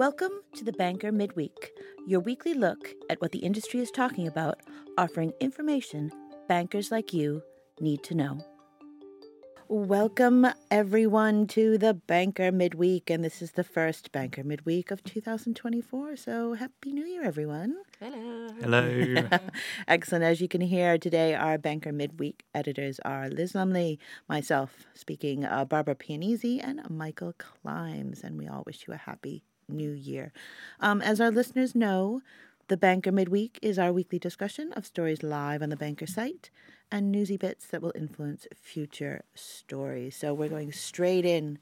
Welcome to the Banker Midweek, your weekly look at what the industry is talking about, offering information bankers like you need to know. Welcome, everyone, to the Banker Midweek. And this is the first Banker Midweek of 2024. So, Happy New Year, everyone. Hello. Hello. Excellent. As you can hear today, our Banker Midweek editors are Liz Lumley, myself speaking, uh, Barbara Pianese, and Michael Klimes. And we all wish you a happy new year. Um, as our listeners know, the Banker Midweek is our weekly discussion of stories live on the Banker site and newsy bits that will influence future stories. So we're going straight in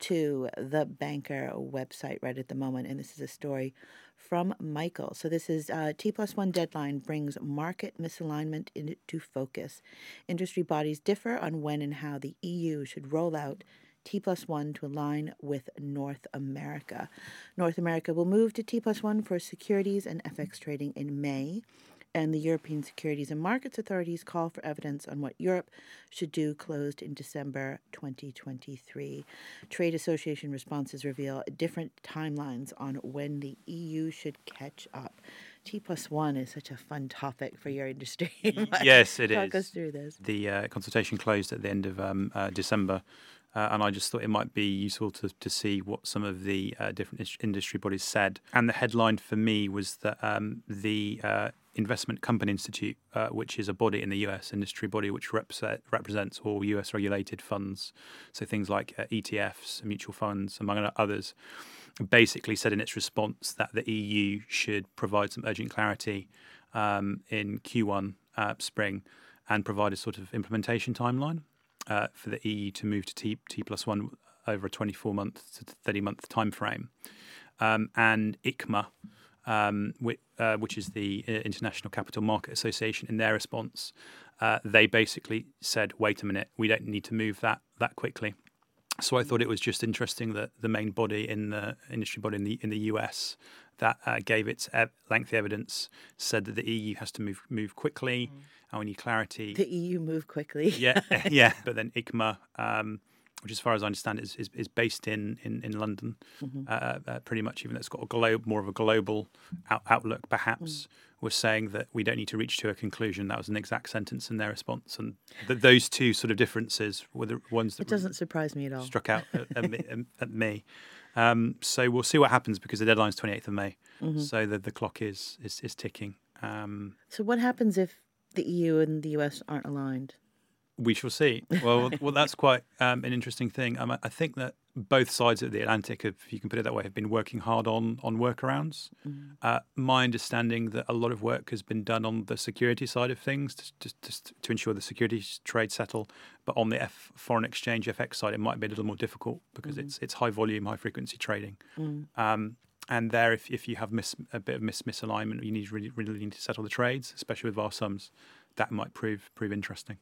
to the Banker website right at the moment, and this is a story from Michael. So this is uh, T plus one deadline brings market misalignment into focus. Industry bodies differ on when and how the EU should roll out T plus one to align with North America. North America will move to T plus one for securities and FX trading in May and the European Securities and Markets Authority's call for evidence on what Europe should do closed in December 2023. Trade Association responses reveal different timelines on when the EU should catch up. T plus one is such a fun topic for your industry. yes, it Talk is. us through this. The uh, consultation closed at the end of um, uh, December, uh, and I just thought it might be useful to, to see what some of the uh, different industry bodies said. And the headline for me was that um, the uh, Investment Company Institute, uh, which is a body in the US, industry body which represent, represents all US regulated funds, so things like uh, ETFs, mutual funds, among others, basically said in its response that the EU should provide some urgent clarity um, in Q1 uh, spring and provide a sort of implementation timeline uh, for the EU to move to T, T plus one over a 24 month to 30 month time frame. Um, and ICMA, um, which, uh, which is the uh, International Capital Market Association, in their response, uh, they basically said, "Wait a minute, we don't need to move that that quickly." So I thought it was just interesting that the main body in the industry body in the in the US that uh, gave its lengthy evidence said that the EU has to move move quickly, and we need clarity. The EU move quickly. yeah, yeah. But then ICMA, um, which as far as I understand is is, is based in in, in London, uh, uh, pretty much even though it's got a globe more of a global out- outlook, perhaps. Was saying that we don't need to reach to a conclusion. That was an exact sentence in their response, and th- those two sort of differences were the ones that It doesn't surprise me at all. struck out at, at me. At me. Um, so we'll see what happens because the deadline is 28th of May. So the, the clock is is, is ticking. Um, So, what happens if the EU and the US aren't aligned? we shall see. Well, well, that's quite um, an interesting thing. Um, I think that both sides of the Atlantic, if you can put it that way, have been working hard on on workarounds. Uh, my understanding that a lot of work has been done on the security side of things to, to, to, to ensure the securities trade settle, but on the F, foreign exchange FX side, it might be a little more difficult because it's it's high volume, high frequency trading. Um, and there, if, if you have mis, a bit of mis, misalignment, you need really really need to settle the trades, especially with vast sums. That might prove prove interesting.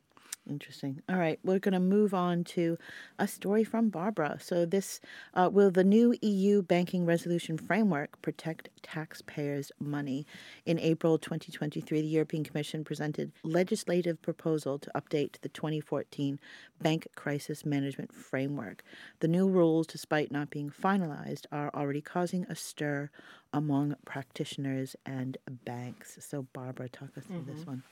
Interesting. All right, we're going to move on to a story from Barbara. So, this uh, will the new EU banking resolution framework protect taxpayers' money? In April 2023, the European Commission presented legislative proposal to update the 2014 Bank Crisis Management Framework. The new rules, despite not being finalized, are already causing a stir among practitioners and banks. So, Barbara, talk us through this mm-hmm. one.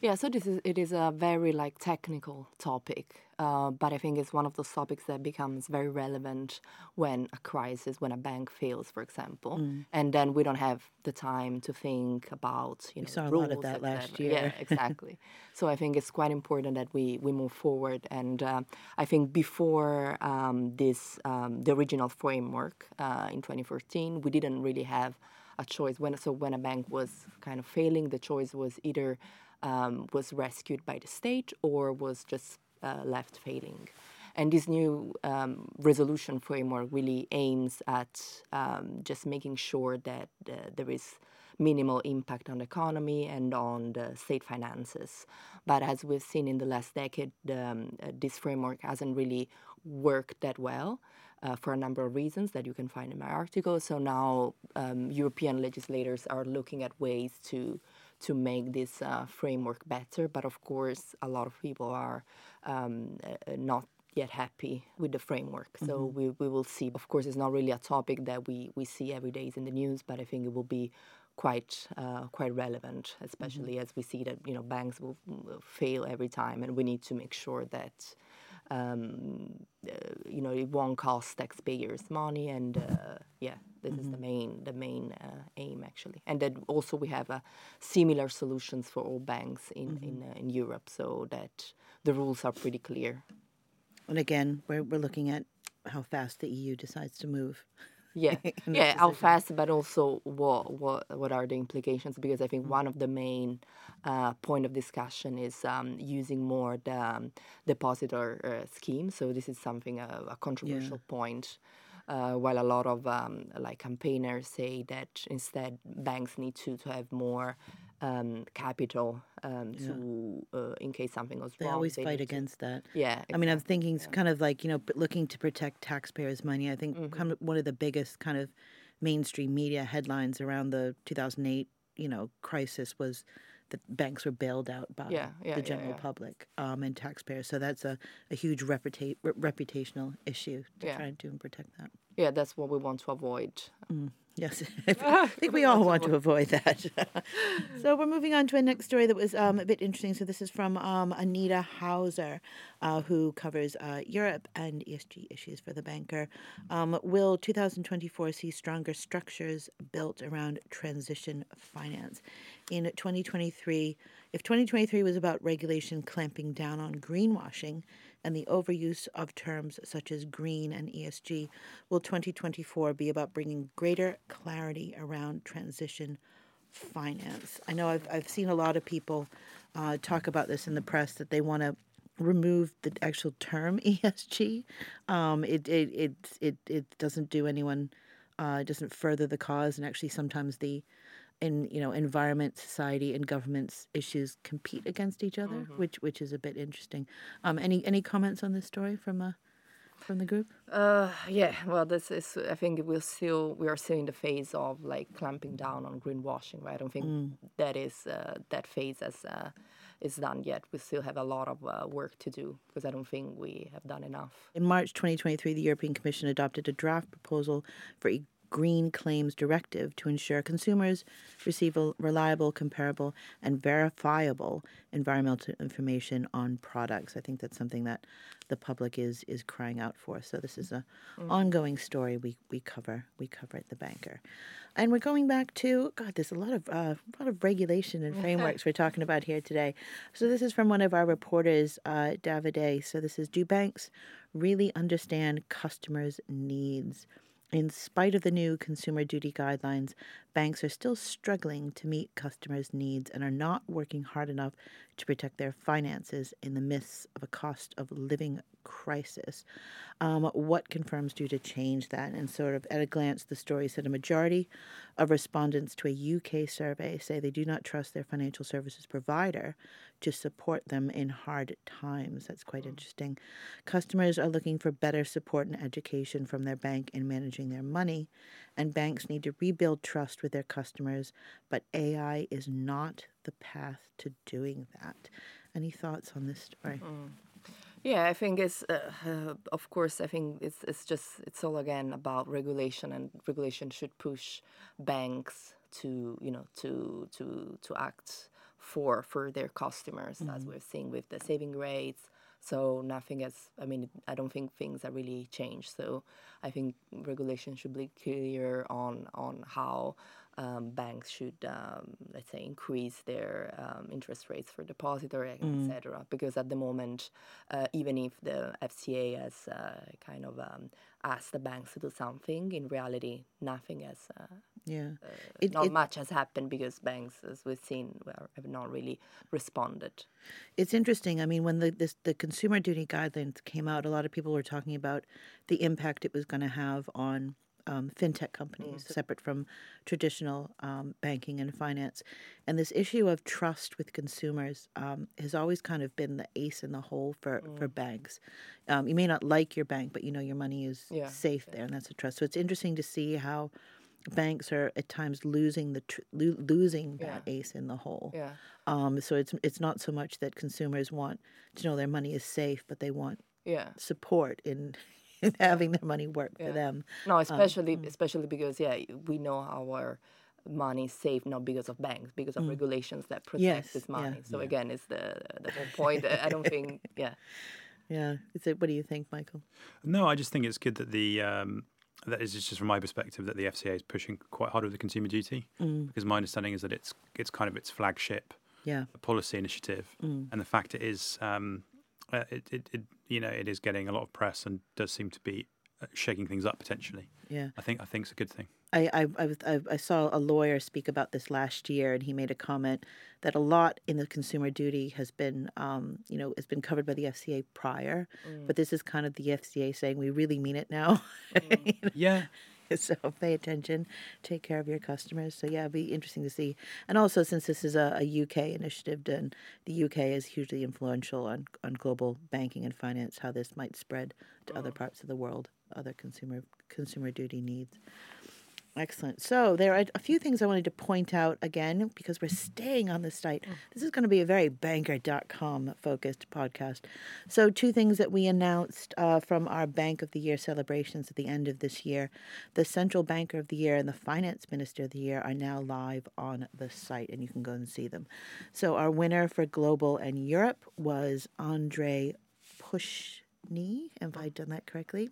Yeah, so this is it is a very like technical topic, uh, but I think it's one of those topics that becomes very relevant when a crisis, when a bank fails, for example, Mm. and then we don't have the time to think about you know We saw a lot of that last year. Yeah, exactly. so I think it's quite important that we we move forward, and uh, I think before um, this um, the original framework uh, in 2014, we didn't really have a choice when so when a bank was kind of failing, the choice was either um, was rescued by the state or was just uh, left failing. And this new um, resolution framework really aims at um, just making sure that uh, there is minimal impact on the economy and on the state finances. But as we've seen in the last decade, um, uh, this framework hasn't really worked that well. Uh, for a number of reasons that you can find in my article. So now um, European legislators are looking at ways to to make this uh, framework better. But of course, a lot of people are um, uh, not yet happy with the framework. So we, we will see. Of course, it's not really a topic that we, we see every day in the news, but I think it will be quite uh, quite relevant, especially as we see that you know banks will, will fail every time, and we need to make sure that um, uh, you know it won't cost taxpayers money, and uh, yeah, this is the main the main uh, aim actually, and then also we have uh, similar solutions for all banks in in, uh, in Europe, so that the rules are pretty clear. And again, we're, we're looking at how fast the EU decides to move. Yeah, yeah, how fast, but also what what what are the implications? Because I think one of the main uh, point of discussion is um, using more the um, depositor uh, scheme. So this is something uh, a controversial point. Uh, while a lot of um, like campaigners say that instead banks need to, to have more um, capital um, to uh, in case something goes They wrong. always they always fight need to- against that. Yeah, I mean, I'm thinking it's kind of like, you know, looking to protect taxpayers' money. I think Mm-hmm. kind of one of the biggest kind of mainstream media headlines around the 2008, you know, crisis was that banks were bailed out by Yeah, yeah, the general yeah. public um, and taxpayers. So that's a, a huge reputa- reputational issue to Yeah. try and do and protect that. yeah, that's what we want to avoid. Yes, I think we all want to avoid that. so we're moving on to a next story that was um, a bit interesting. So this is from um, Anita Hawser, uh, who covers uh, Europe and ESG issues for the banker. Um, will 2024 see stronger structures built around transition finance? In 2023, if 2023 was about regulation clamping down on greenwashing, and the overuse of terms such as green and ESG, will 2024 be about bringing greater clarity around transition finance? I know I've, I've seen a lot of people uh, talk about this in the press that they want to remove the actual term ESG. Um, it, it, it, it, it doesn't do anyone, uh, doesn't further the cause, and actually sometimes the in you know environment, society, and governments issues compete against each other, which which is a bit interesting. Um, any any comments on this story from uh, from the group? Uh, yeah, well, this is. I think we're still we are still in the phase of like clamping down on greenwashing. Right? I don't think that is uh, that phase as uh, is done yet. We still have a lot of uh, work to do because I don't think we have done enough. In March 2023, the European Commission adopted a draft proposal for a green claims directive to ensure consumers receive a reliable, comparable, and verifiable environmental information on products. I think that's something that the public is is crying out for. So this is a ongoing story we, we cover we cover at the banker, and we're going back to God. There's a lot of uh, a lot of regulation and frameworks we're talking about here today. So this is from one of our reporters, uh, Davide. So this is: Do banks really understand customers' needs? In spite of the new consumer duty guidelines, banks are still struggling to meet customers' needs and are not working hard enough to protect their finances in the midst of a cost of living crisis. Um, what confirms due to change that? And sort of at a glance, the story said a majority of respondents to a UK survey say they do not trust their financial services provider to support them in hard times. That's quite interesting. Customers are looking for better support and education from their bank in managing their money, and banks need to rebuild trust with their customers, but AI is not the path to doing that. Any thoughts on this story? Yeah, I think it's uh, uh, of course I think it's it's just it's all again about regulation and regulation should push banks to you know to to to act for for their customers as we're seeing with the saving rates. So nothing has I mean I don't think things have really changed. So I think regulation should be clear on on how um, banks should, um, let's say, increase their um, interest rates for depositor, etc. Because at the moment, uh, even if the FCA has uh, kind of um, asked the banks to do something, in reality, nothing has, uh, Yeah. It, not it, much has happened because banks, as we've seen, were- have not really responded. It's interesting. I mean, when the this, the consumer duty guidelines came out, a lot of people were talking about the impact it was going to have on um, fintech companies, separate from traditional um, banking and finance. And this issue of trust with consumers um, has always kind of been the ace in the hole for, for banks. Um, you may not like your bank, but you know your money is Yeah, safe there, and that's a trust. So it's interesting to see how banks are at times losing the tr- lo- losing that ace in the hole. Yeah. Um, so it's it's not so much that consumers want to know their money is safe, but they want Yeah. support in, in having their money work for them. No, especially especially because yeah, we know our money is safe not because of banks, because of regulations that protect Mm. Yes, this yeah. money. So again, it's the the whole point. I don't think yeah. Yeah. Is it, what do you think, Michael? No, I just think it's good that the um, that is just from my perspective that the FCA is pushing quite hard with the consumer duty because my understanding is that it's it's kind of its flagship Yeah. policy initiative, and the fact it is um, uh, it, it, it you know it is getting a lot of press and does seem to be uh, shaking things up potentially. Yeah. I think I think it's a good thing. I, I, I, I, saw a lawyer speak about this last year, and he made a comment that a lot in the consumer duty has been, um, you know, has been covered by the FCA prior, but mm. this is kind of the FCA saying we really mean it now. Mm. Yeah, so pay attention, take care of your customers. So yeah, it'd be interesting to see. And also, since this is a, a UK initiative, and the UK is hugely influential on on global banking and finance, how this might spread to other mm. parts of the world, other consumer consumer duty needs. Excellent. So there are a few things I wanted to point out again because we're staying on the site. This is going to be a very banker.com focused podcast. So two things that we announced uh, from our Bank of the Year celebrations at the end of this year. The Central Banker of the Year and the Finance Minister of the Year are now live on the site and you can go and see them. So our winner for Global and Europe was Andre Pyshnyi. Have I done that correctly?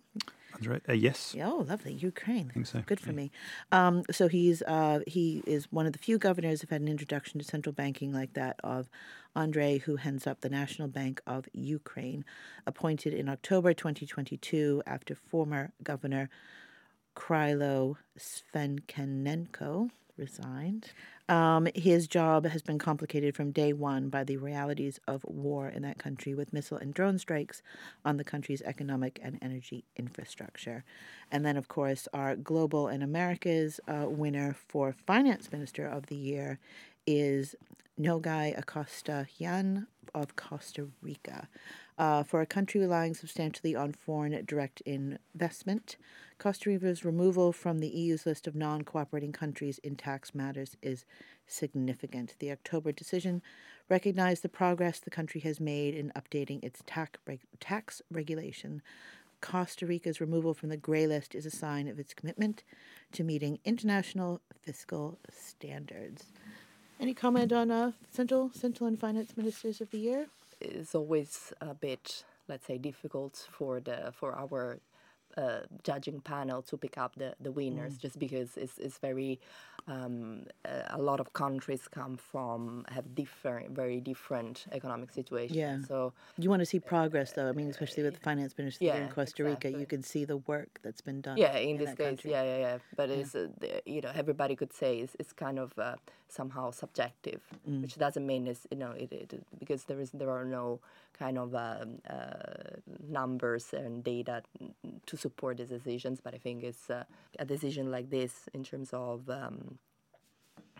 That's right. Uh, yes, Yeah, Oh, lovely. Ukraine. I think so, Good for me. Um, so he's uh, he is one of the few governors who've had an introduction to central banking like that of Andre, who heads up the National Bank of Ukraine, appointed in October 2022 after former governor Krylo Svenkenenko resigned. Um, his job has been complicated from day one by the realities of war in that country with missile and drone strikes on the country's economic and energy infrastructure. And then, of course, our Global and America's uh, winner for Finance Minister of the Year is Nogui Acosta Jaén of Costa Rica. Uh, for a country relying substantially on foreign direct investment, Costa Rica's removal from the EU's list of non cooperating countries in tax matters is significant. The October decision recognized the progress the country has made in updating its tax, reg- tax regulation. Costa Rica's removal from the gray list is a sign of its commitment to meeting international fiscal standards. Any comment on uh, central central and finance ministers of the year? It's always a bit, let's say, difficult for the for our uh, judging panel to pick up the, the winners Mm. just because it's, it's very um, uh, a lot of countries come from have different very different economic situations Yeah. so You want to see progress, though. I mean, especially with the finance minister in Costa Rica, you can see the work that's been done. yeah in, this case country. yeah yeah yeah but it's uh, the, you know everybody could say it's, it's kind of uh, somehow subjective Mm. which doesn't mean it's you know it, it because there is there are no kind of um, uh, numbers and data to support these decisions but i think it's uh, a decision like this in terms of um,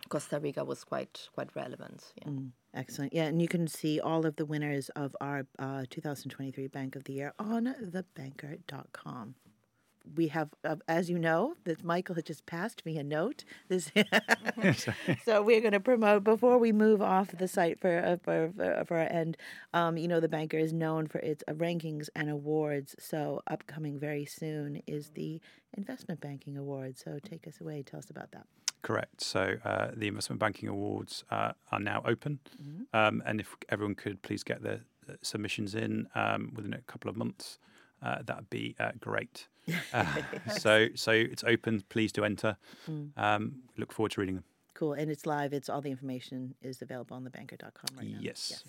costa rica was quite quite relevant yeah. Excellent. Yeah, and you can see all of the winners of our uh, 2023 Bank of the Year on thebanker.com. We have, uh, as you know, that Michael had just passed me a note. This, so we're going to promote before we move off the site for uh, for, for, for our end. Um, you know, the banker is known for its uh, rankings and awards. So upcoming very soon is the Investment Banking Award. So take us away. Tell us about that. Correct. So uh, the investment banking awards uh, are now open, um, and if everyone could please get their uh, submissions in um, within a couple of months, uh, that'd be uh, great. Uh, so so it's open. Please do enter. Um, look forward to reading them. Cool. And it's live. It's all the information is available on thebanker.com right now. Yes.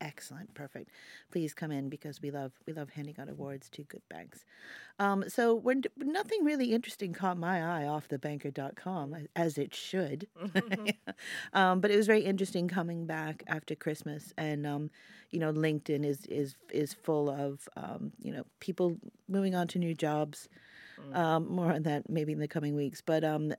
Excellent. Perfect. Please come in because we love we love handing out awards to good banks. Um, so when nothing really interesting caught my eye off thebanker.com as it should. um, but it was very interesting coming back after Christmas and um, you know LinkedIn is is is full of um, you know people moving on to new jobs. Um, more on that maybe in the coming weeks, but um,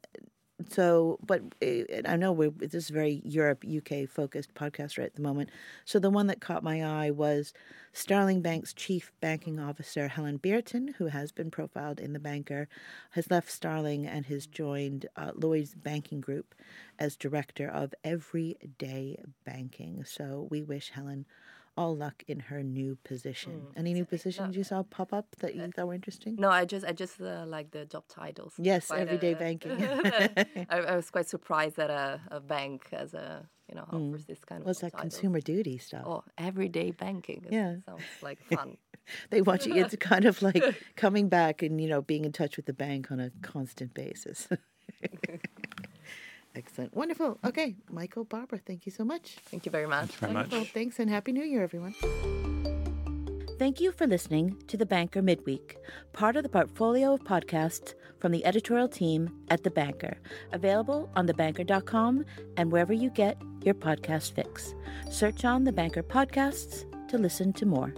so but uh, i know we're this is a very europe uk focused podcast right at the moment. So the one that caught my eye was starling bank's chief banking officer helen Bierton who has been profiled in the banker has left starling and has joined uh, Lloyds banking group as director of everyday banking. So we wish helen all luck in her new position. Any new positions you saw pop up that you thought were interesting? No, I just I just uh, like the job titles. Yes, everyday uh, banking. I, I was quite surprised that a, a bank as a you know offers this kind of. What's that titles. consumer duty stuff? Oh, everyday banking. It Yeah. sounds like fun. They want you. It's kind of like coming back and you know being in touch with the bank on a constant basis. Excellent, wonderful. Okay, Michael, Barbara, thank you so much. Thank you very much. Very much. Well, thanks and happy New Year, everyone. Thank you for listening to The Banker Midweek, part of the portfolio of podcasts from the editorial team at The Banker, available on thebanker.com and wherever you get your podcast fix. Search on The Banker Podcasts to listen to more.